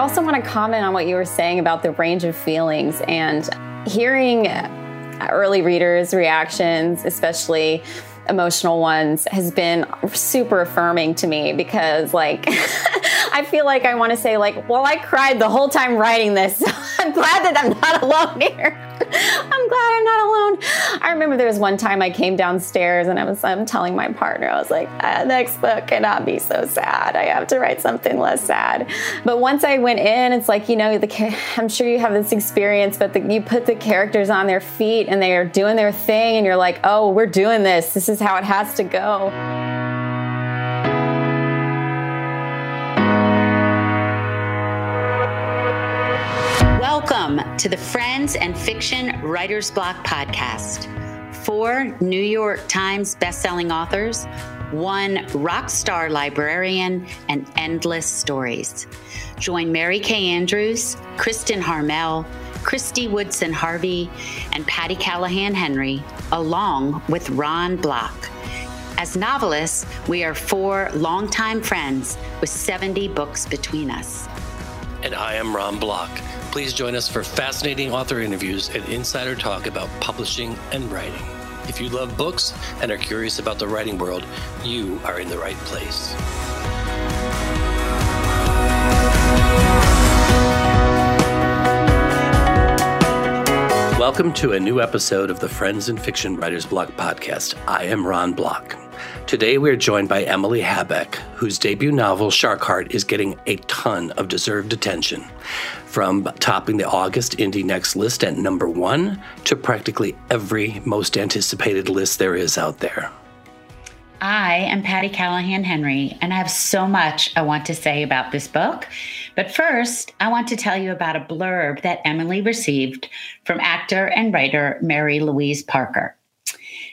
also want to comment on what you were saying about the range of feelings and hearing early readers' reactions, especially emotional ones has been super affirming to me because like I feel like I want to say like, well, I cried the whole time writing this. So I'm glad that I'm not alone here. I'm glad I'm not alone. I remember there was one time I came downstairs and I was I'm telling my partner, I was like, ah, next book cannot be so sad. I have to write something less sad. But once I went in, it's like, you know, the, I'm sure you have this experience, but the, you put the characters on their feet and they are doing their thing and you're like, oh, we're doing this. This is how it has to go. Welcome to the Friends and Fiction Writers Block podcast. Four New York Times bestselling authors, one rock star librarian, and endless stories. Join Mary Kay Andrews, Kristin Harmel, Kristy Woodson Harvey, and Patti Callahan Henry, along with Ron Block. As novelists, we are four longtime friends with 70 books between us. And I am Ron Block Please join us for fascinating author interviews and insider talk about publishing and writing. If you love books and are curious about the writing world, you are in the right place. Welcome to a new episode of the Friends and Fiction Writers Block podcast. I am Ron Block. Today we are joined by Emily Habeck, whose debut novel, Shark Heart, is getting a ton of deserved attention. From topping the August Indie Next list at number one to practically every most anticipated list there is out there. I am Patti Callahan Henry, and I have so much I want to say about this book. But first, I want to tell you about a blurb that Emily received from actor and writer Mary Louise Parker.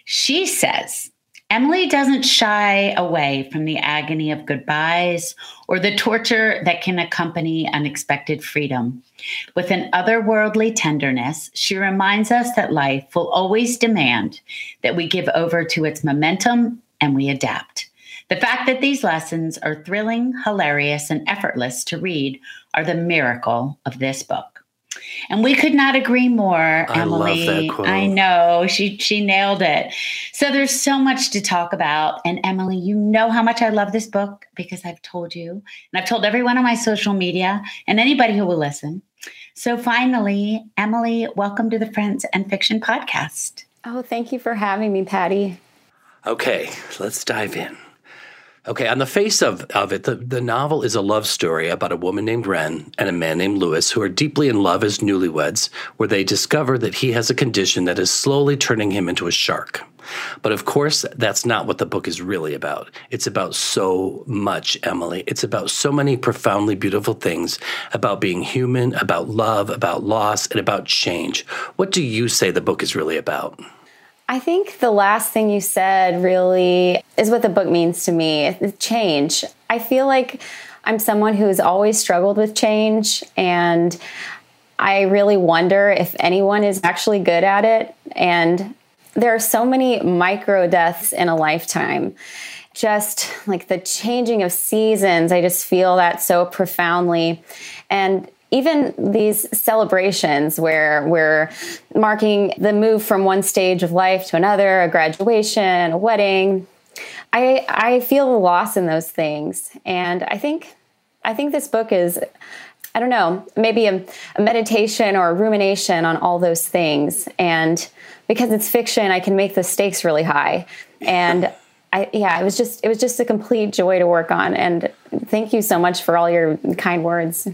She says, Emily doesn't shy away from the agony of goodbyes or the torture that can accompany unexpected freedom. With an otherworldly tenderness, she reminds us that life will always demand that we give over to its momentum and we adapt. The fact that these lessons are thrilling, hilarious, and effortless to read are the miracle of this book. And we could not agree more, I Emily. I know she she nailed it. So there's so much to talk about. And Emily, you know how much I love this book because I've told you, and I've told everyone on my social media and anybody who will listen. So finally, Emily, welcome to the Friends and Fiction podcast. Oh, thank you for having me, Patti. Okay, let's dive in. Okay, on the face of, of it, the, the novel is a love story about a woman named Wren and a man named Lewis who are deeply in love as newlyweds, where they discover that he has a condition that is slowly turning him into a shark. But of course, that's not what the book is really about. It's about so much, Emily. It's about so many profoundly beautiful things about being human, about love, about loss, and about change. What do you say the book is really about? I think the last thing you said really is what the book means to me change. I feel like I'm someone who's always struggled with change, and I really wonder if anyone is actually good at it. And there are so many micro deaths in a lifetime. Just like the changing of seasons, I just feel that so profoundly. And even these celebrations where we're marking the move from one stage of life to another, a graduation, a wedding, I I feel the loss in those things, and I think I think this book is. I don't know, maybe a, a meditation or a rumination on all those things. And because it's fiction, I can make the stakes really high. And I, yeah, it was just it was just a complete joy to work on. And thank you so much for all your kind words.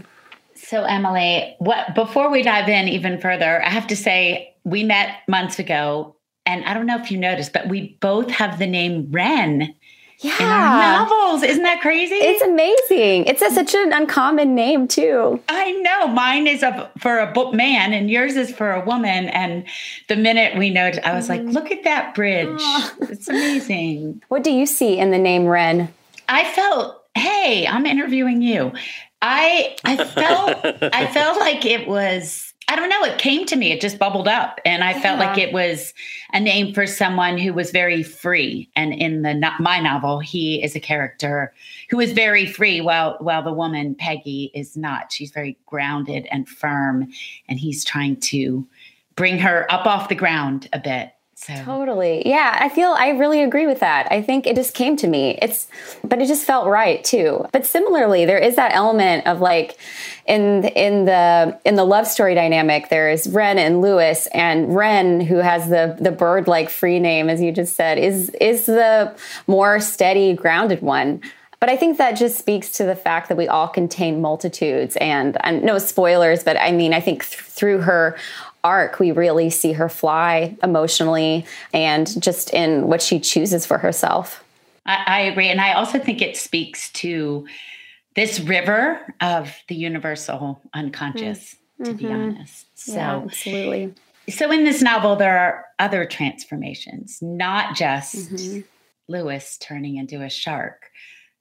So, Emily, what before we dive in even further, I have to say we met months ago, and I don't know if you noticed, but we both have the name Wren. Yeah. In our novels. Isn't that crazy? It's amazing. It's a, such an uncommon name, too. I know. Mine is a, for a book man and yours is for a woman. And the minute we know, I was mm-hmm. like, look at that bridge. Oh. It's amazing. What do you see in the name Wren? I felt, hey, I'm interviewing you. I I felt I felt like it was I don't know. It came to me. It just bubbled up, and I yeah. felt like it was a name for someone who was very free. And in the my novel, he is a character who is very free, while while the woman Peggy is not. She's very grounded and firm, and he's trying to bring her up off the ground a bit. So. Totally. Yeah, I feel I really agree with that. I think it just came to me. It's but it just felt right too. But similarly, there is that element of like in in the in the love story dynamic, there's Wren and Lewis and Wren who has the the bird like free name as you just said is is the more steady grounded one. But I think that just speaks to the fact that we all contain multitudes and, and no spoilers, but I mean, I think th- through her arc, we really see her fly emotionally and just in what she chooses for herself. I, I agree. And I also think it speaks to this river of the universal unconscious, mm-hmm. to be mm-hmm. honest. So, yeah, absolutely. So, in this novel, there are other transformations, not just mm-hmm. Lewis turning into a shark.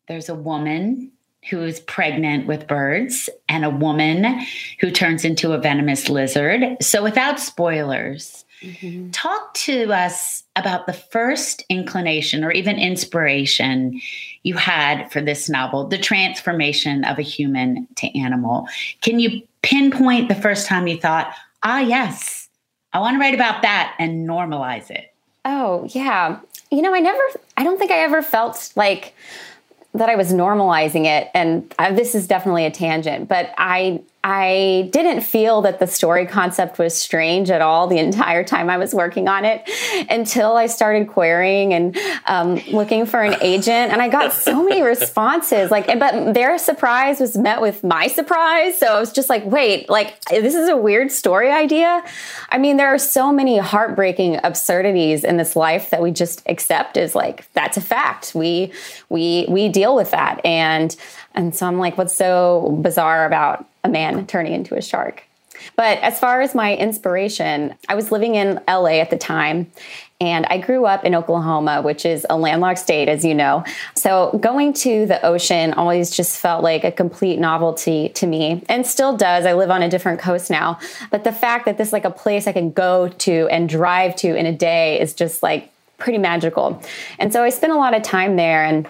There's a woman who is pregnant with birds and a woman who turns into a venomous lizard. So, without spoilers, mm-hmm. talk to us about the first inclination or even inspiration you had for this novel, the transformation of a human to animal. Can you pinpoint the first time you thought, ah, yes, I want to write about that and normalize it? Oh, yeah. You know, I never, I don't think I ever felt like, that I was normalizing it, and I, this is definitely a tangent, but I I didn't feel that the story concept was strange at all the entire time I was working on it until I started querying and um, looking for an agent. And I got so many responses. Like, but their surprise was met with my surprise. So I was just like, wait, like, this is a weird story idea. I mean, there are so many heartbreaking absurdities in this life that we just accept as like, that's a fact. We, we, we deal with that. And, and so I'm like, what's so bizarre about a man turning into a shark? But as far as my inspiration, I was living in LA at the time and I grew up in Oklahoma, which is a landlocked state, as you know. So going to the ocean always just felt like a complete novelty to me and still does. I live on a different coast now. But the fact that this is like a place I can go to and drive to in a day is just like pretty magical. And so I spent a lot of time there and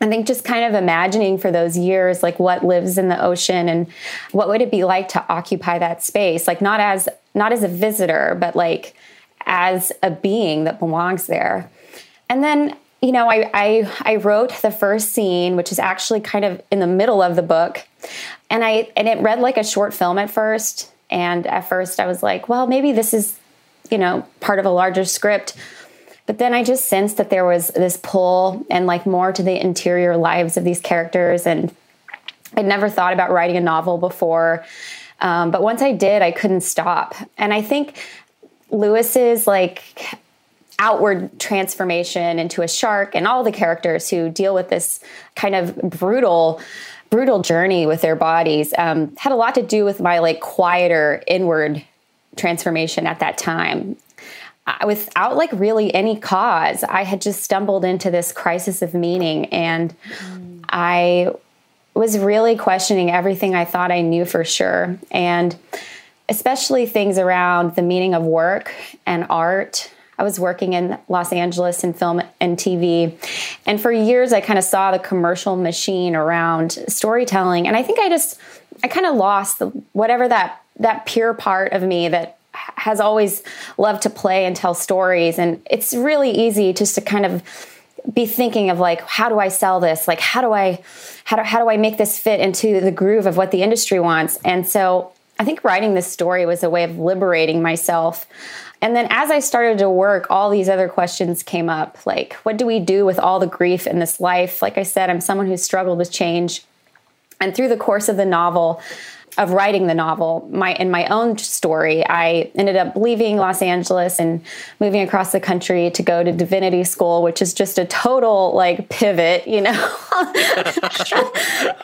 I think just kind of imagining for those years, like what lives in the ocean and what would it be like to occupy that space, like not as not as a visitor, but like as a being that belongs there. And then, you know, I I, I wrote the first scene, which is actually kind of in the middle of the book, and I and it read like a short film at first. And at first, I was like, well, maybe this is, you know, part of a larger script but then I just sensed that there was this pull and like more to the interior lives of these characters. And I'd never thought about writing a novel before. Um, but once I did, I couldn't stop. And I think Lewis's like outward transformation into a shark and all the characters who deal with this kind of brutal brutal journey with their bodies um, had a lot to do with my like quieter inward transformation at that time without like really any cause, I had just stumbled into this crisis of meaning and mm. I was really questioning everything I thought I knew for sure. And especially things around the meaning of work and art. I was working in Los Angeles in film and TV. And for years, I kind of saw the commercial machine around storytelling. And I think I just, I kind of lost the, whatever that, that pure part of me that has always loved to play and tell stories. And it's really easy just to kind of be thinking of like, how do I sell this? Like, how do I, how do, how do I make this fit into the groove of what the industry wants? And so I think writing this story was a way of liberating myself. And then as I started to work, all these other questions came up like, what do we do with all the grief in this life? Like I said, I'm someone who's struggled with change. And through the course of the novel, of writing the novel, my in my own story, I ended up leaving Los Angeles and moving across the country to go to divinity school, which is just a total like pivot, you know.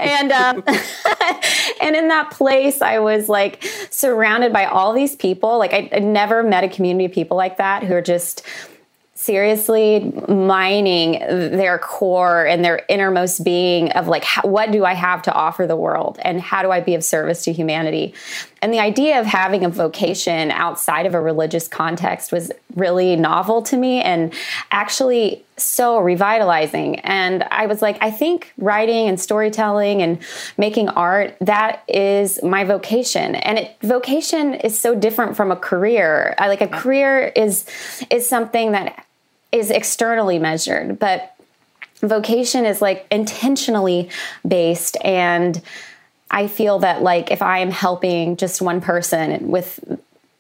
and um, and in that place, I was like surrounded by all these people. Like I, would never met a community of people like that who are just seriously mining their core and their innermost being of like what do i have to offer the world? And how do i be of service to humanity? And the idea of having a vocation outside of a religious context was really novel to me and actually so revitalizing. And i was like i think writing and storytelling and making art that is my vocation. And it, vocation is so different from a career. I, like a career is is something that is externally measured, but vocation is like intentionally based. And I feel that like if I am helping just one person with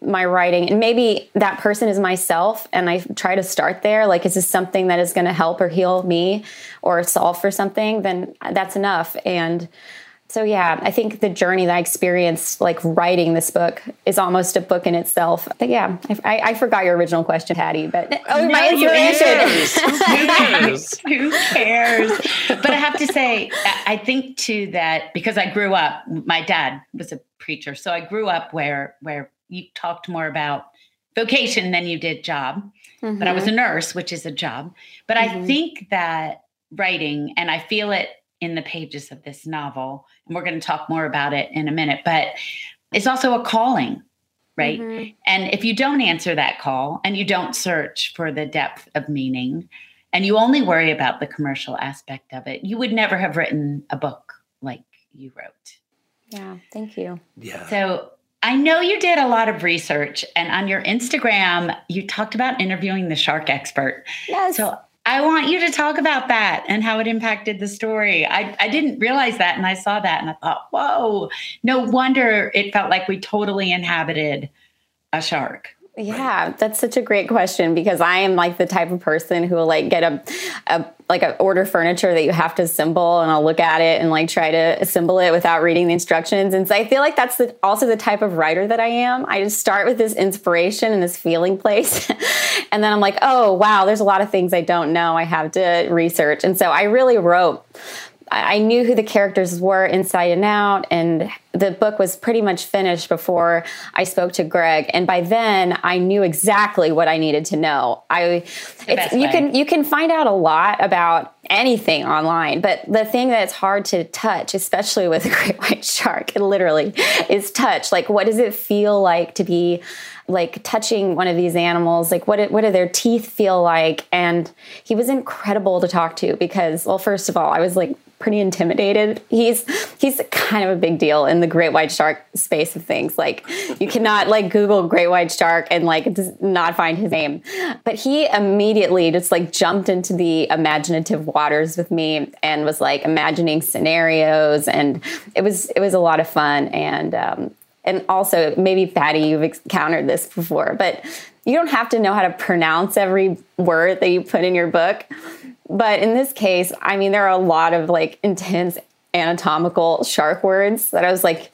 my writing and maybe that person is myself and I try to start there like is this something that is going to help or heal me or solve for something? Then that's enough. And so yeah, I think the journey that I experienced, like writing this book, is almost a book in itself. But yeah, I, I forgot your original question, Patti. But oh, no, my inspiration. Who cares? Who cares? But I have to say, I think too that because I grew up, my dad was a preacher, so I grew up where where you talked more about vocation than you did job. Mm-hmm. But I was a mm-hmm. nurse, which is a job. But mm-hmm. I think that writing, and I feel it in the pages of this novel. And we're going to talk more about it in a minute, but it's also a calling, right? Mm-hmm. And if you don't answer that call and you don't search for the depth of meaning and you only worry about the commercial aspect of it, you would never have written a book like you wrote. Yeah, thank you. Yeah. So I know you did a lot of research, and on your Instagram, you talked about interviewing the shark expert. Yes. So I want you to talk about that and how it impacted the story. I, I didn't realize that. And I saw that and I thought, whoa, no wonder it felt like we totally inhabited a shark. Yeah, that's such a great question because I am like the type of person who will like get a, a like a order furniture that you have to assemble and I'll look at it and like try to assemble it without reading the instructions. And so I feel like that's the, also the type of writer that I am. I just start with this inspiration and this feeling place. and then I'm like, oh, wow, there's a lot of things I don't know. I have to research. And so I really wrote I knew who the characters were inside and out, and the book was pretty much finished before I spoke to Greg. And by then, I knew exactly what I needed to know. I, you can you can find out a lot about anything online, but the thing that's hard to touch, especially with a great white shark, literally, is touch. Like, what does it feel like to be like touching one of these animals like what what do their teeth feel like and he was incredible to talk to because well first of all i was like pretty intimidated. He's he's kind of a big deal in the great white shark space of things. Like you cannot like Google great white shark and like not find his name. But he immediately just like jumped into the imaginative waters with me and was like imagining scenarios and it was it was a lot of fun and um, and also maybe Patti you've encountered this before, but you don't have to know how to pronounce every word that you put in your book but in this case, I mean, there are a lot of like intense anatomical shark words that I was like,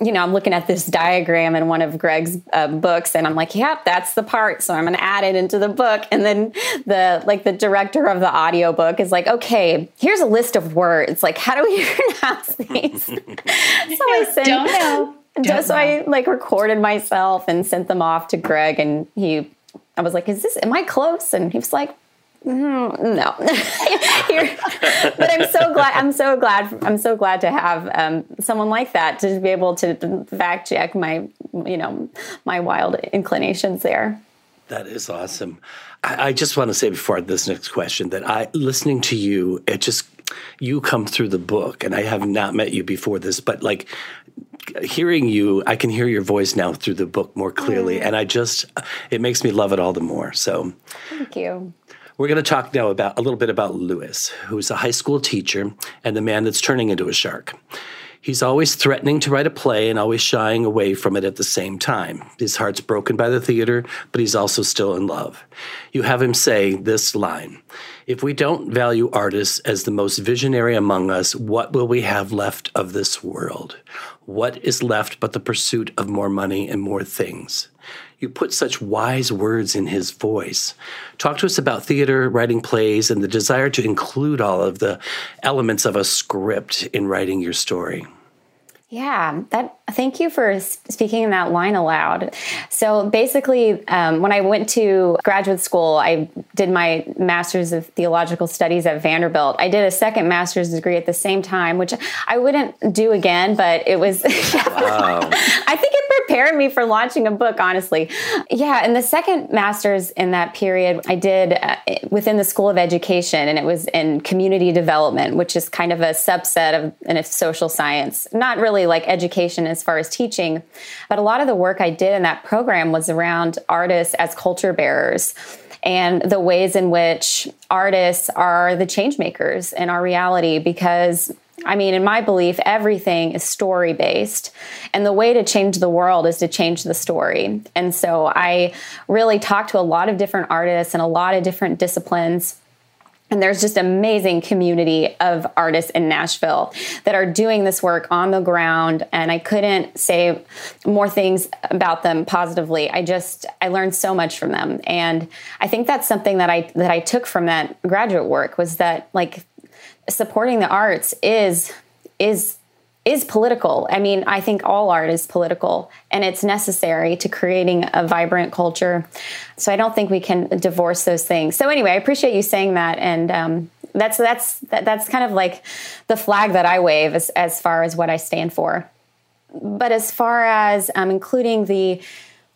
you know, I'm looking at this diagram in one of Greg's uh, books, and I'm like, "Yep, that's the part." So I'm going to add it into the book. And then the like the director of the audio book is like, "Okay, here's a list of words. Like, how do we pronounce these?" so I sent, don't know. Don't so know. I like recorded myself and sent them off to Greg, and he, I was like, "Is this? Am I close?" And he was like, Mm, no, but I'm so glad. I'm so glad. I'm so glad to have um, someone like that to be able to fact check my, you know, my wild inclinations there. That is awesome. I, I just want to say before this next question that I, listening to you, it just you come through the book, and I have not met you before this, but like hearing you, I can hear your voice now through the book more clearly, mm. and I just it makes me love it all the more. So, thank you. We're going to talk now about a little bit about Lewis, who's a high school teacher and the man that's turning into a shark. He's always threatening to write a play and always shying away from it at the same time. His heart's broken by the theater, but he's also still in love. You have him say this line If we don't value artists as the most visionary among us, what will we have left of this world? What is left but the pursuit of more money and more things? You put such wise words in his voice. Talk to us about theater, writing plays, and the desire to include all of the elements of a script in writing your story. Yeah, that. Thank you for speaking that line aloud. So basically, um, when I went to graduate school, I did my master's of theological studies at Vanderbilt. I did a second master's degree at the same time, which I wouldn't do again, but it was. wow. I think it prepared me for launching a book. Honestly, yeah. And the second master's in that period, I did uh, within the School of Education, and it was in community development, which is kind of a subset of a social science. Not really like education as far as teaching, but a lot of the work I did in that program was around artists as culture bearers and the ways in which artists are the change makers in our reality because I mean, in my belief, everything is story based. And the way to change the world is to change the story. And so I really talked to a lot of different artists and a lot of different disciplines and there's just amazing community of artists in Nashville that are doing this work on the ground. And I couldn't say more things about them positively. I just I learned so much from them. And I think that's something that I that I took from that graduate work was that like supporting the arts is is is political. I mean, I think all art is political and it's necessary to creating a vibrant culture. So I don't think we can divorce those things. So anyway, I appreciate you saying that. And um, that's, that's, that, that's kind of like the flag that I wave as, as far as what I stand for. But as far as um, including the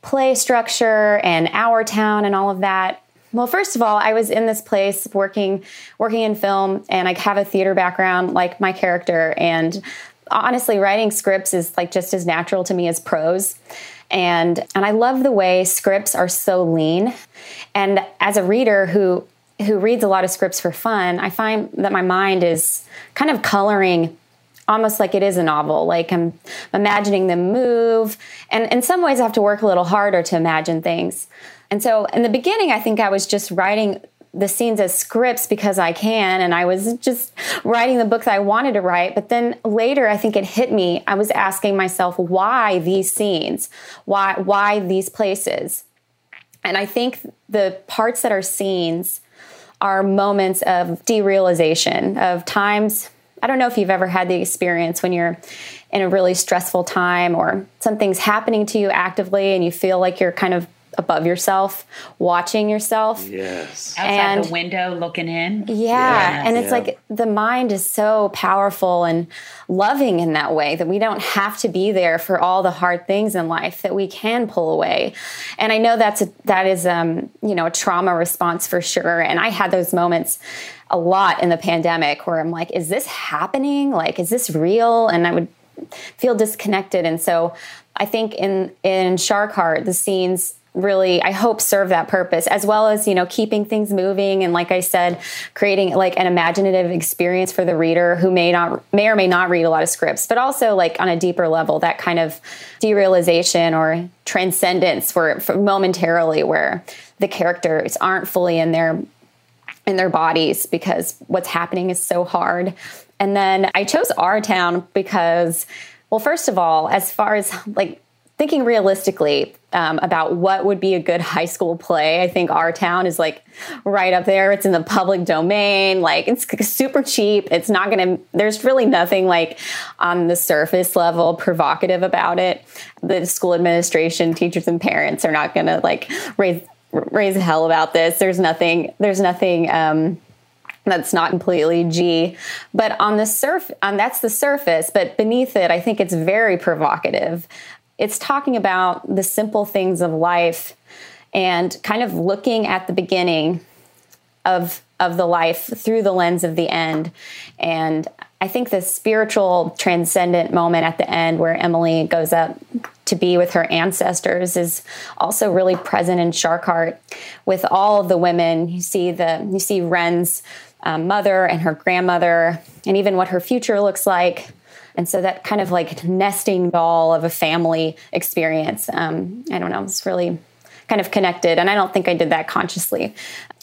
play structure and our town and all of that, well, first of all, I was in this place working working in film and I have a theater background like my character and honestly, writing scripts is like just as natural to me as prose. And and I love the way scripts are so lean. And as a reader who who reads a lot of scripts for fun, I find that my mind is kind of coloring almost like it is a novel. Like I'm imagining them move. And in some ways I have to work a little harder to imagine things. And so in the beginning, I think I was just writing the scenes as scripts because I can, and I was just writing the books I wanted to write. But then later, I think it hit me. I was asking myself, why these scenes? Why why these places? And I think the parts that are scenes are moments of derealization of times. I don't know if you've ever had the experience when you're in a really stressful time or something's happening to you actively and you feel like you're kind of above yourself, watching yourself. Yes. Outside and, the window looking in. Yeah. Yes. And it's yeah. like the mind is so powerful and loving in that way that we don't have to be there for all the hard things in life, that we can pull away. And I know that's a, that is um, you know, a trauma response for sure. And I had those moments a lot in the pandemic where I'm like, is this happening? Like, is this real? And I would feel disconnected. And so I think in in Shark Heart, the scenes really i hope serve that purpose as well as you know keeping things moving and like i said creating like an imaginative experience for the reader who may not may or may not read a lot of scripts but also like on a deeper level that kind of derealization or transcendence where momentarily where the characters aren't fully in their in their bodies because what's happening is so hard. And then i chose our town because well first of all as far as like thinking realistically um, about what would be a good high school play, I think our town is like right up there. It's in the public domain. Like it's super cheap. It's not going to, there's really nothing like on the surface level provocative about it. The school administration, teachers, and parents are not going to like raise, raise hell about this. There's nothing, there's nothing, um, that's not completely G. But on the surf, um, that's the surface. But beneath it, I think it's very provocative it's talking about the simple things of life and kind of looking at the beginning of of the life through the lens of the end and I think the spiritual transcendent moment at the end where Emily goes up to be with her ancestors is also really present in Shark Heart with all of the women. You see the you see Wren's um, mother and her grandmother, and even what her future looks like. And so that kind of like nesting doll of a family experience, um, I don't know, it's really kind of connected. And I don't think I did that consciously,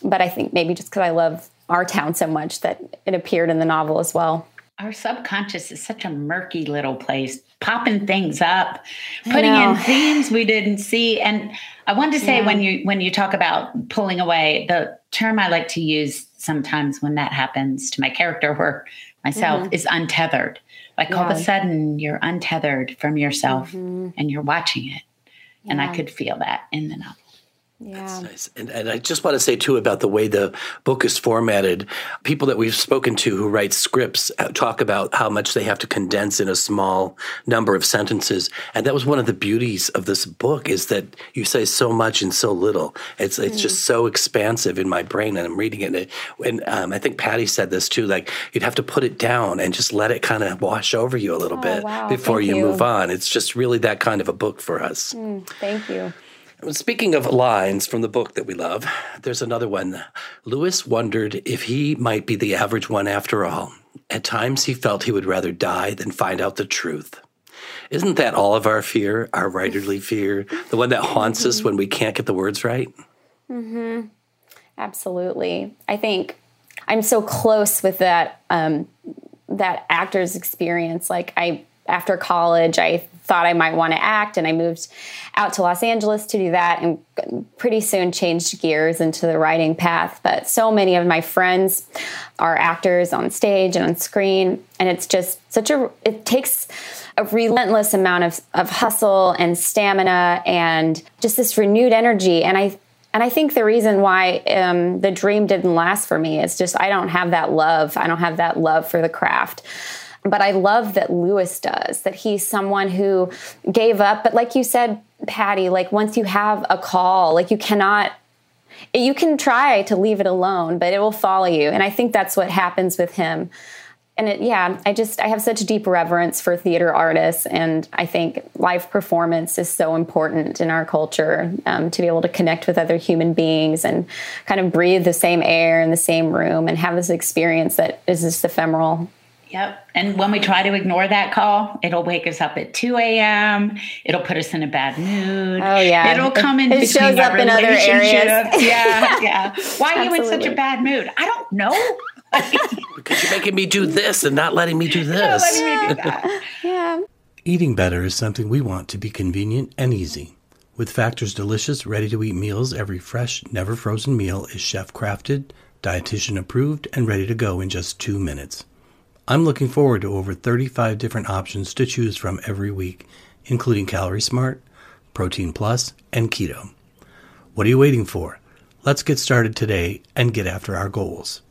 but I think maybe just because I love our town so much that it appeared in the novel as well. Our subconscious is such a murky little place, popping things up, putting in themes we didn't see. And I wanted to say yeah. when you when you talk about pulling away, the term I like to use sometimes when that happens to my character or myself mm-hmm. is untethered. Like yeah. all of a sudden you're untethered from yourself mm-hmm. and you're watching it. Yeah. And I could feel that in the novel. Yeah. That's nice. And, and I just want to say, too, about the way the book is formatted. People that we've spoken to who write scripts uh, talk about how much they have to condense in a small number of sentences. And that was one of the beauties of this book is that you say so much in so little. It's, it's mm. just so expansive in my brain. And I'm reading it. And, um, I think Patti said this, too. Like, you'd have to put it down and just let it kind of wash over you a little oh, bit wow. before you, you, move on. It's just really that kind of a book for us. Mm, thank you. Speaking of lines from the book that we love, there's another one. Lewis wondered if he might be the average one after all. At times, he felt he would rather die than find out the truth. Isn't that all of our fear, our writerly fear, the one that haunts us when we can't get the words right? Mm-hmm. Absolutely. I think I'm so close with that um, that actor's experience. Like I, after college, I thought I might want to act, and I moved out to Los Angeles to do that, and pretty soon changed gears into the writing path. But so many of my friends are actors on stage and on screen, and it's just such a it takes a relentless amount of, of hustle and stamina and just this renewed energy. And I and I think the reason why um, the dream didn't last for me is just I don't have that love. I don't have that love for the craft but I love that Lewis does, that he's someone who gave up. But like you said, Patti, like once you have a call, like you cannot, you can try to leave it alone, but it will follow you. And I think that's what happens with him. And it, yeah, I just, I have such deep reverence for theater artists. And I think live performance is so important in our culture um, to be able to connect with other human beings and kind of breathe the same air in the same room and have this experience that is just ephemeral Yep. And when we try to ignore that call, it'll wake us up at 2 a.m. It'll put us in a bad mood. Oh, yeah. It'll come in it between shows up in other areas. yeah. Yeah. Why are you in such a bad mood? I don't know. because you're making me do this and not letting me do this. Me do that. yeah. Eating better is something we want to be convenient and easy. With Factor's delicious, ready to eat meals, every fresh, never frozen meal is chef crafted, dietitian approved, and ready to go in just two minutes. I'm looking forward to over 35 different options to choose from every week, including Calorie Smart, Protein Plus, and Keto. What are you waiting for? Let's get started today and get after our goals.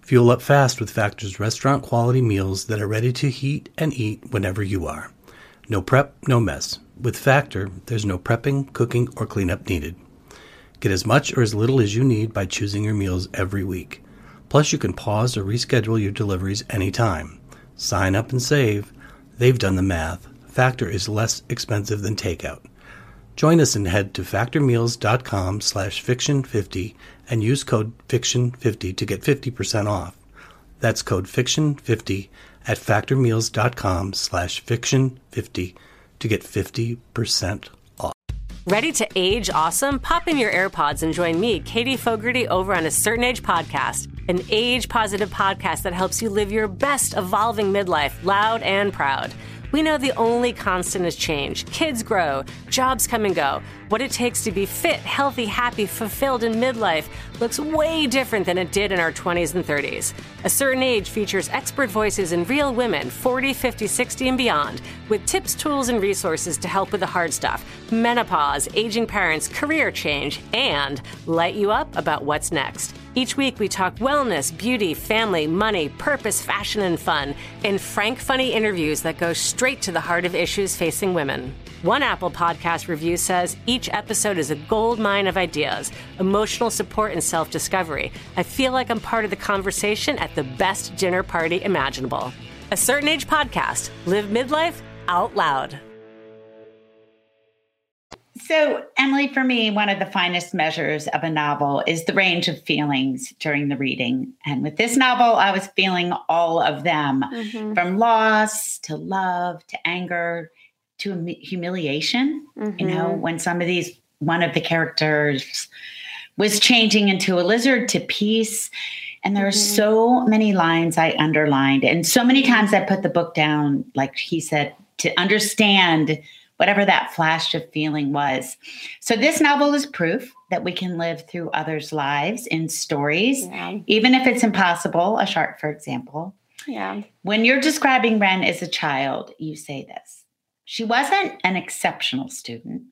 Fuel up fast with Factor's restaurant quality meals that are ready to heat and eat whenever you are. No prep, no mess. With Factor, there's no prepping, cooking, or cleanup needed. Get as much or as little as you need by choosing your meals every week. Plus, you can pause or reschedule your deliveries anytime. Sign up and save. They've done the math. Factor is less expensive than takeout. Join us and head to factormeals.com slash fiction50 and use code fiction50 to get 50% off. That's code fiction50 at factormeals.com slash fiction50 to get 50% off. Ready to age awesome? Pop in your AirPods and join me, Katie Fogarty, over on a Certain Age podcast an age positive podcast that helps you live your best evolving midlife loud and proud. We know the only constant is change. Kids grow, jobs come and go. What it takes to be fit, healthy, happy, fulfilled in midlife looks way different than it did in our 20s and 30s. A Certain Age features expert voices and real women, 40, 50, 60, and beyond, with tips, tools, and resources to help with the hard stuff menopause, aging parents, career change, and light you up about what's next. Each week, we talk wellness, beauty, family, money, purpose, fashion, and fun in frank, funny interviews that go straight to the heart of issues facing women. One Apple Podcast review says each episode is a gold mine of ideas, emotional support, and self discovery. I feel like I'm part of the conversation at the best dinner party imaginable. A Certain Age Podcast. Live midlife out loud. So, Emily, for me, one of the finest measures of a novel is the range of feelings during the reading. And with this novel, I was feeling all of them mm-hmm. from loss to love to anger to humiliation. Mm-hmm. You know, mm-hmm. when some of these, one of the characters was changing into a lizard to peace. And there are mm-hmm. so many lines I underlined, and so many times I put the book down, like he said, to understand whatever that flash of feeling was. So, this novel is proof that we can live through others' lives in stories, yeah. even if it's impossible, a shark, for example. Yeah. When you're describing Wren as a child, you say this She wasn't an exceptional student.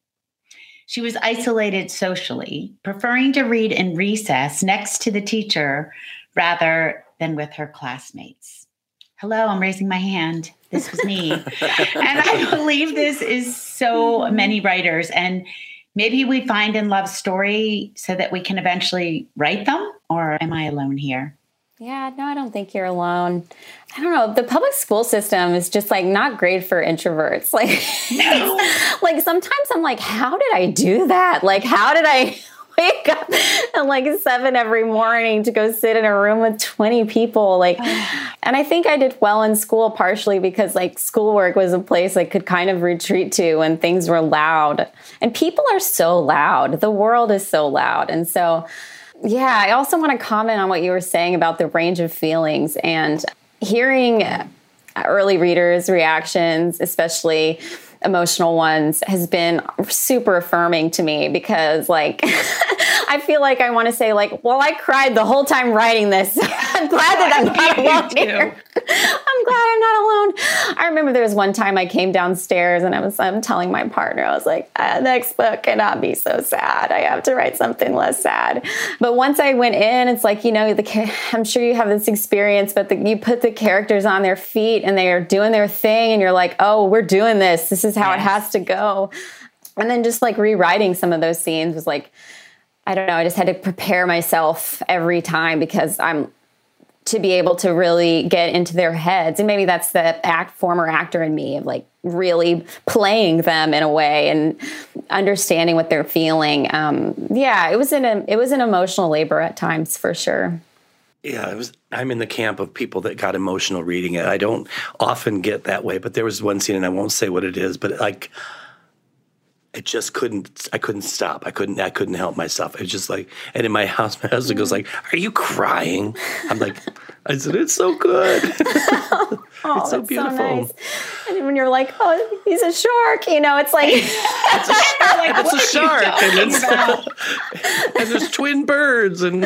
She was isolated socially, preferring to read in recess next to the teacher rather than with her classmates. Hello, I'm raising my hand. This was me. and I believe this is so mm-hmm. many writers. And maybe we find in love story so that we can eventually write them, or am I alone here? Yeah, no, I don't think you're alone. I don't know. The public school system is just like not great for introverts. Like, no. like sometimes I'm like, how did I do that? Like, how did I wake up at like seven every morning to go sit in a room with 20 people? Like, and I think I did well in school partially because like schoolwork was a place I could kind of retreat to when things were loud. And people are so loud. The world is so loud. And so, yeah, I also want to comment on what you were saying about the range of feelings and hearing early readers' reactions, especially emotional ones has been super affirming to me because like I feel like I want to say like, well, I cried the whole time writing this. I'm glad that I'm not alone here. I'm glad I'm not alone. I remember there was one time I came downstairs and I was I'm telling my partner I was like, ah, next book cannot be so sad. I have to write something less sad. But once I went in, it's like you know the I'm sure you have this experience, but the, you put the characters on their feet and they are doing their thing, and you're like, oh, we're doing this. This is how yes. it has to go. And then just like rewriting some of those scenes was like, I don't know, I just had to prepare myself every time because I'm to be able to really get into their heads. And maybe that's the act former actor in me of like really playing them in a way and understanding what they're feeling. Um, yeah, it was an it was an emotional labor at times for sure. Yeah, was. I'm in the camp of people that got emotional reading it. I don't often get that way, but there was one scene, and I won't say what it is, but like, I just couldn't. I couldn't stop. I couldn't. I couldn't help myself. It was just like, and in my house, my husband goes like, "Are you crying?" I'm like, I said, "It's so good. oh, it's so beautiful." So nice. And when you're like, "Oh, he's a shark," you know, it's like it's a, like, it's a shark, and, it's, and there's twin birds, and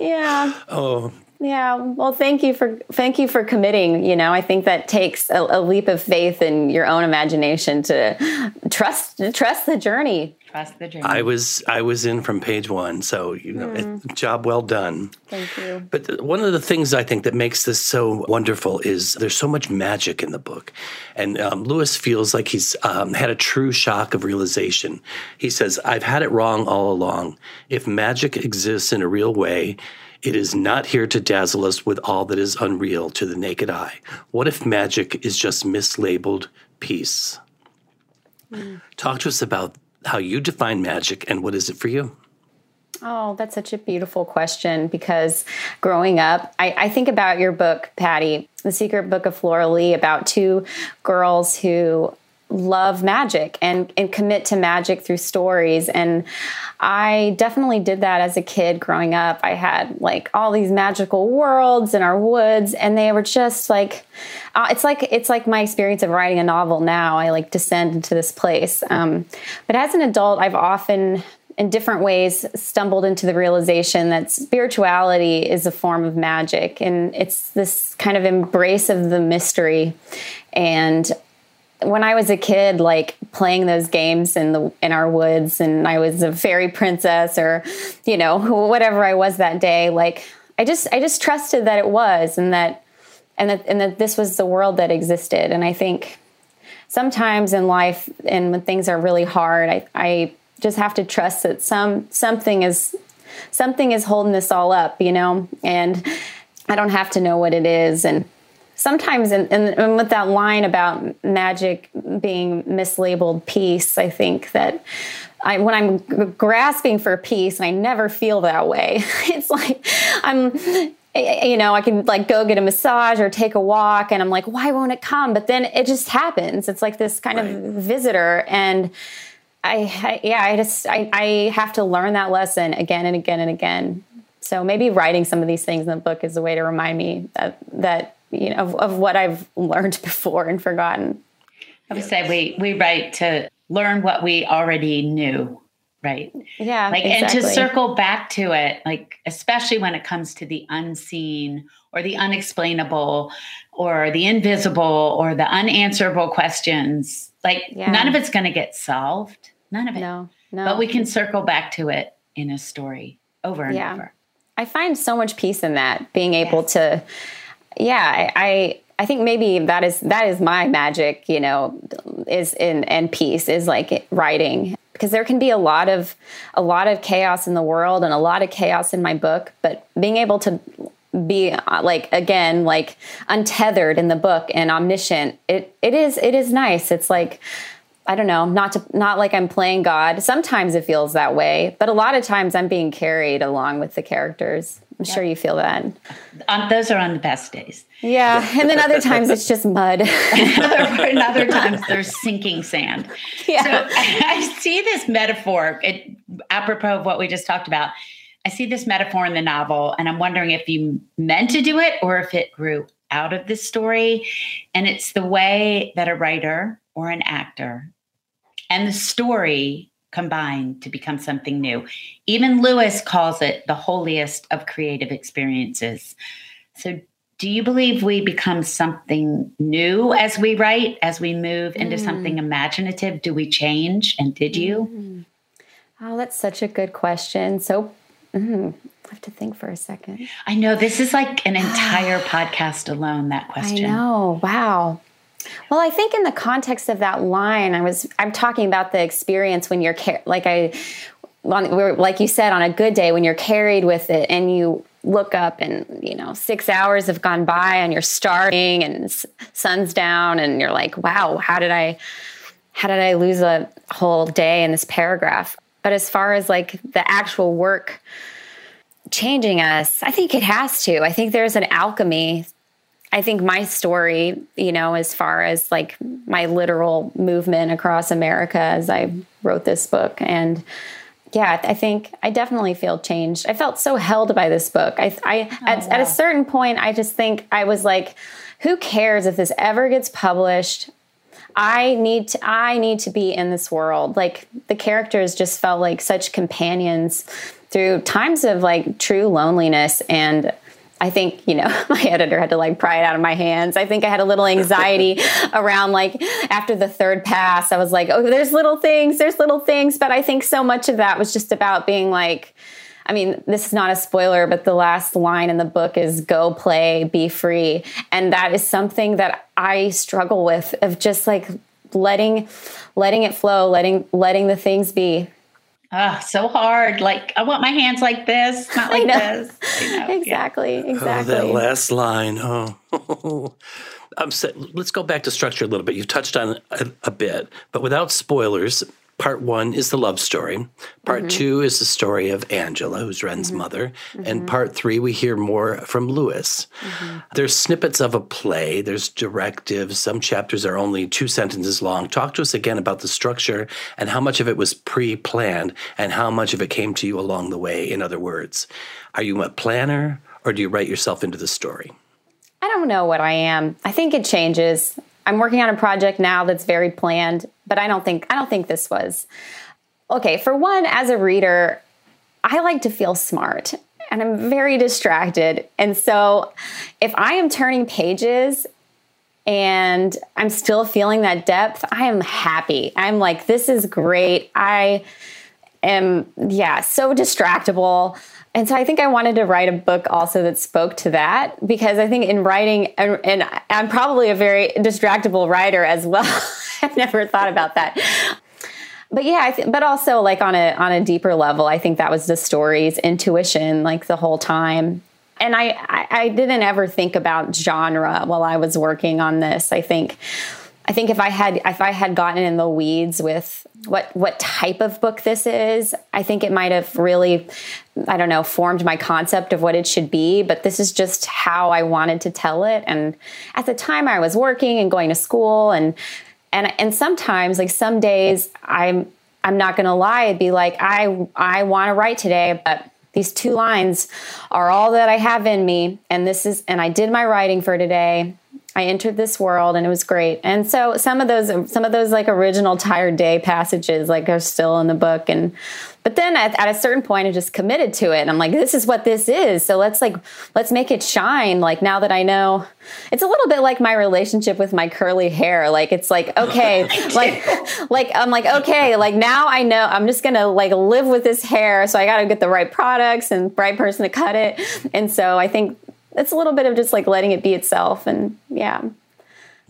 yeah. Oh, yeah, well, thank you for thank you for committing. You know, I think that takes a, a, leap of faith in your own imagination to trust trust the journey. Trust the journey. I was I was in from page one, so you know, mm. it, job well done. Thank you. But the, one of the things I think that makes this so wonderful is there's so much magic in the book, and um, Lewis feels like he's um, had a true shock of realization. He says, "I've had it wrong all along. If magic exists in a real way." It is not here to dazzle us with all that is unreal to the naked eye. What if magic is just mislabeled peace? Mm. Talk to us about how you define magic and what is it for you? Oh, that's such a beautiful question because growing up, I, I, think about your book, Patti, The Secret Book of Flora Lea, about two girls who love magic and, and commit to magic through stories. And I definitely did that as a kid growing up. I had like all these magical worlds in our woods, and they were just like, uh, it's like it's like my experience of writing a novel now. I like descend into this place. Um, but as an adult, I've often in different ways stumbled into the realization that spirituality is a form of magic and it's this kind of embrace of the mystery and when I was a kid, like playing those games in the in our woods, and I was a fairy princess, or you know whatever I was that day, like I just I just trusted that it was, and that and that and that this was the world that existed. And I think sometimes in life, and when things are really hard, I I just have to trust that some something is something is holding this all up, you know, and I don't have to know what it is, and sometimes and, and, with that line about magic being mislabeled peace i think that I, when i'm grasping for peace and i never feel that way it's like i'm you know i can like go get a massage or take a walk and i'm like why won't it come? But then it just happens. It's like this kind right. of visitor and I, I yeah i just I, I have to learn that lesson again and again and again. So maybe writing some of these things in the book is a way to remind me that that you know of, of what I've learned before and forgotten. I would say we we write to learn what we already knew, right? Yeah. Like exactly. and to circle back to it, like especially when it comes to the unseen or the unexplainable or the invisible or the unanswerable questions. Like Yeah. none of it's going to get solved. None of it. No, no. But we can circle back to it in a story over and Yeah. over. I find so much peace in that being able to yeah, I, I think maybe that is that is my magic, you know, is in and peace is like writing because there can be a lot of a lot of chaos in the world and a lot of chaos in my book, but being able to be uh, like again like untethered in the book and omniscient it it is it is nice it's like I don't know, not to not like I'm playing God. Sometimes it feels that way, but a lot of times I'm being carried along with the characters. I'm sure you feel that. Um, those are on the best days. Yeah, and then other times it's just mud. other, and other times there's sinking sand. Yeah. So I see this metaphor, it, apropos of what we just talked about. I see this metaphor in the novel, and I'm wondering if you meant to do it or if it grew out of this story. And it's the way that a writer or an actor and the story combine to become something new. Even Lewis calls it the holiest of creative experiences. So, do you believe we become something new as we write, as we move into something imaginative? Do we change? And did you? oh, that's such a good question. So mm, I have to think for a second. I know this is like an entire podcast alone, that question. I know. Wow. Well, I think in the context of that line, I was I'm talking about the experience when you're car- like I like you said on a good day when you're carried with it and you look up and you know 6 hours have gone by and you're starting and sun's down and you're like, "Wow, how did I how did I lose a whole day in this paragraph?" But as far as like the actual work changing us, I think it has to. I think there's an alchemy I think my story, you know, as far as like my literal movement across America as I wrote this book. And yeah, I think I definitely feel changed. I felt so held by this book. I, I oh, at, at a certain point, I just think I was like, who cares if this ever gets published? I need to I need to be in this world. Like the characters just felt like such companions through times of like true loneliness and I think, you know, my editor had to like pry it out of my hands. I think I had a little anxiety around like after the third pass, I was like, oh, there's little things, there's little things. But I think so much of that was just about being like, I mean, this is not a spoiler, but the last line in the book is go play, be free. And that is something that I struggle with of just like letting letting it flow, letting letting the things be. Ah, so hard. Like I want my hands like this, not like know. this. I know, yeah. Exactly, exactly. Oh, that last line. Oh. I'm sa- let's go back to structure a little bit. You've touched on it a, a bit, but without spoilers. Part one is the love story. Part mm-hmm. two is the story of Angela, who's Wren's mm-hmm. mother. Mm-hmm. And part three, we hear more from Lewis. There's snippets of a play, there's directives. Some chapters are only two sentences long. Talk to us again about the structure and how much of it was pre planned and how much of it came to you along the way. In other words, are you a planner or do you write yourself into the story? I don't know what I am. I think it changes. I'm working on a project now that's very planned, but I don't think I don't think this was. Okay, for one as a reader, I like to feel smart and I'm very distracted. And so if I am turning pages and I'm still feeling that depth, I am happy. I'm like this is great. I am yeah, so distractible. And so I think I wanted to write a book also that spoke to that because I think in writing, and, and I'm probably a very distractible writer as well. I've never thought about that. But yeah, th- but also like on a on a deeper level, I think that was the story's intuition like the whole time. And I, I I didn't ever think about genre while I was working on this. I think I think if I had if I had gotten in the weeds with what what type of book this is, I think it might have really I don't know formed my concept of what it should be. But this is just how I wanted to tell it. And at the time, I was working and going to school, and and and sometimes like some days I'm I'm not going to lie, I'd be like I I want to write today, but these two lines are all that I have in me, and this is and I did my writing for today I entered this world and it was great. And so some of those some of those like original tired day passages like are still in the book and but then at, at, a certain point I just committed to it and I'm like this is what this is. So let's like let's make it shine like now that I know. It's a little bit like my relationship with my curly hair. Like it's like okay, like like I'm like okay, like now I know I'm just going to like live with this hair so I got to get the right products and right person to cut it. And so I think it's a little bit of just like letting it be itself and yeah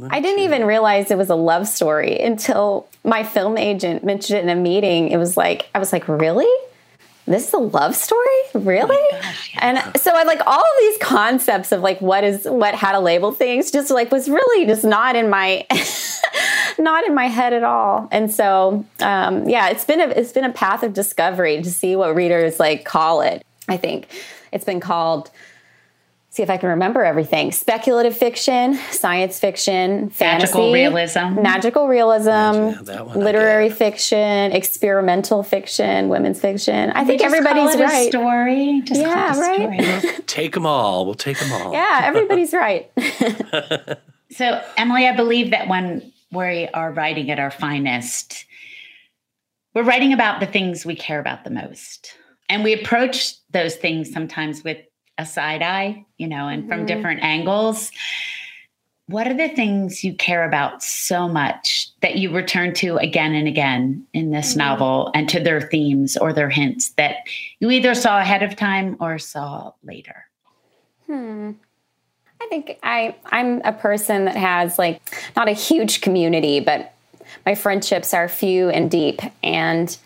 I didn't even realize it was a love story until my film agent mentioned it in a meeting. It was like, I was like, really? This is a love story? Really? Oh gosh, yeah. And so I like all of these concepts of like what is what how to label things just like was really just not in my not in my head at all. And so um, yeah, it's been a it's been a path of discovery to see what readers like call it. I think it's been called see if I can remember everything speculative fiction, science fiction, fantasy, magical realism, magical realism, literary fiction, experimental fiction, women's fiction. I think everybody's right. story. Just yeah, right. Story. take them all. We'll take them all. Yeah, everybody's right. so, Emily, I believe that when we are writing at our finest, we're writing about the things we care about the most. And we approach those things sometimes with a side eye, you know, and mm-hmm. from different angles. What are the things you care about so much that you return to again and again in this mm-hmm. novel and to their themes or their hints that you either saw ahead of time or saw later? Hmm. I think I I'm a person that has like not a huge community, but my friendships are few and deep and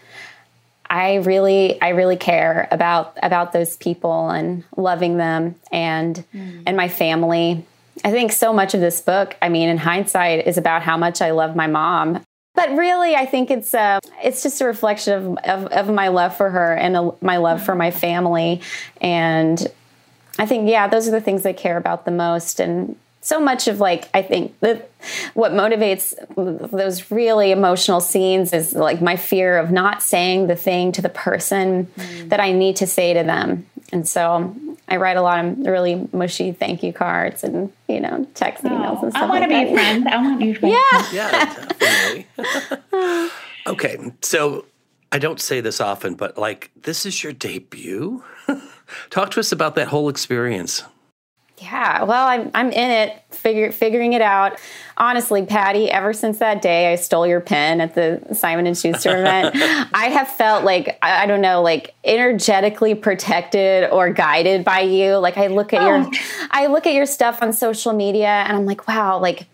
I really I really care about about those people and loving them and mm. and my family. I think so much of this book, I mean in hindsight is about how much I love my mom. But really I think it's uh, it's just a reflection of, of, of my love for her and a, my love for my family and I think yeah, those are the things I care about the most and so much of like i think that what motivates those really emotional scenes is like my fear of not saying the thing to the person mm. that i need to say to them. And so i write a lot of really mushy thank you cards and you know text oh, emails and stuff i want to like be that. a friend i want you to be yeah. Yeah definitely. Okay so i don't say this often but like this is your debut? Talk to us about that whole experience yeah, well, I'm I'm in it, figure, figuring it out. Honestly, Patti, ever since that day I stole your pen at the Simon and Schuster event, I have felt like I, don't know, like energetically protected or guided by you. Like I look at oh. your, I look at your stuff on social media, and I'm like, wow, like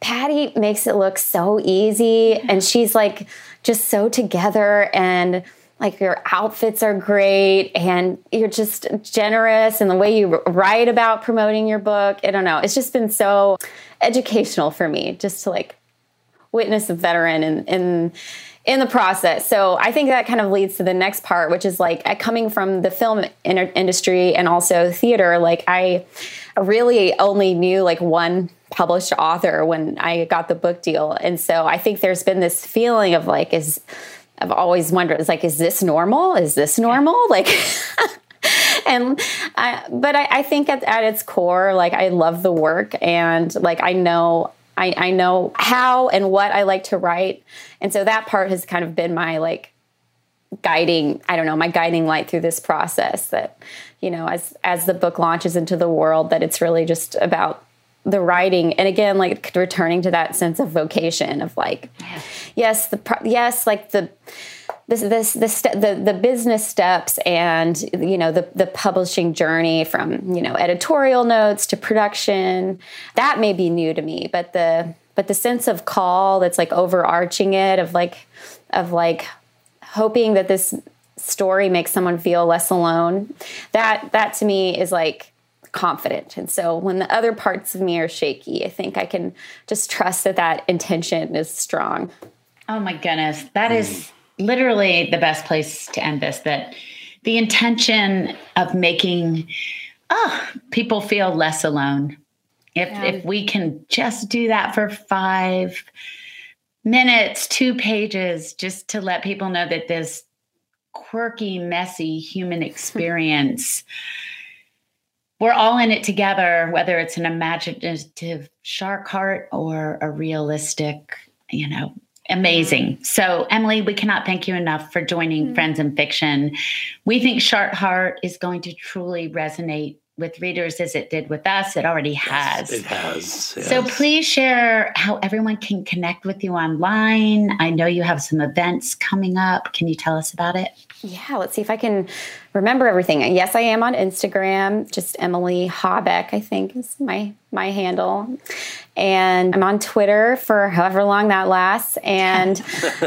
Patti makes it look so easy, and she's like just so together and like your outfits are great and you're just generous and the way you write about promoting your book. I don't know. It's just been so educational for me just to like witness a veteran in in in the process. So i think that kind of leads to the next part which is like coming from the film industry and also theater like i really only knew like one published author when i got the book deal. And so i think there's been this feeling of like is I've always wondered, it's like, is this normal? Is this normal? Like, and I, but I, I think at, at its core, like I love the work and like I know I, I know how and what I like to write. And so that part has kind of been my like guiding, I don't know, my guiding light through this process that, you know, as as the book launches into the world, that it's really just about the writing and again like returning to that sense of vocation of like yes the yes like the this this this the the business steps and you know the the publishing journey from you know editorial notes to production that may be new to me but the but the sense of call that's like overarching it of like of like hoping that this story makes someone feel less alone that that to me is like confident. And so when the other parts of me are shaky, I think I can just trust that that intention is strong. Oh my goodness. that is literally the best place to end this that the intention of making oh, people feel less alone. If yeah. if we can just do that for 5 minutes, 2 pages just to let people know that this quirky, messy human experience we're all in it together, whether it's an imaginative shark heart or a realistic, you know, amazing. So, Emily, we cannot thank you enough for joining mm-hmm. Friends in Fiction. We think Shark Heart is going to truly resonate with readers as it did with us. It already has. Yes, it has. Yes. So please share how everyone can connect with you online. I know you have some events coming up. Can you tell us about it? Yeah, let's see if I can remember everything. Yes, I am on Instagram, just Emily Habeck, I think is my my handle. And I'm on Twitter for however long that lasts. And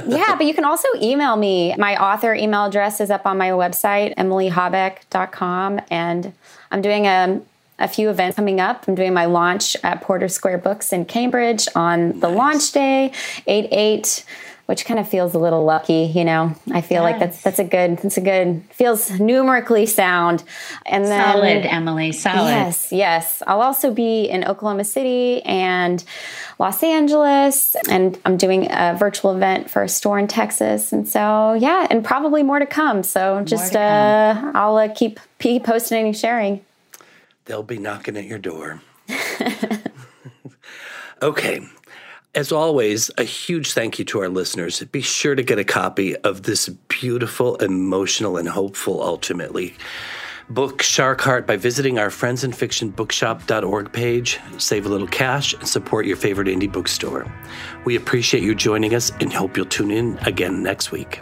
yeah, but you can also email me. My author email address is up on my website, emilyhabeck.com. And I'm doing a a few events coming up. I'm doing my launch at Porter Square Books in Cambridge on the nice. launch day, 8 8 which kind of feels a little lucky, you know. I feel yes. like that's that's a good that's a good feels numerically sound. And then solid, Emily, solid. Yes, yes. I'll also be in Oklahoma City and Los Angeles, and I'm doing a virtual event for a store in Texas. And so, yeah, and probably more to come. So just uh, I'll uh, keep keep posting and sharing. They'll be knocking at your door. okay. As always, a huge thank you to our listeners. Be sure to get a copy of this beautiful, emotional, and hopeful, ultimately, book Shark Heart by visiting our Friends in Fiction Bookshop.org page. Save a little cash and support your favorite indie bookstore. We appreciate you joining us and hope you'll tune in again next week.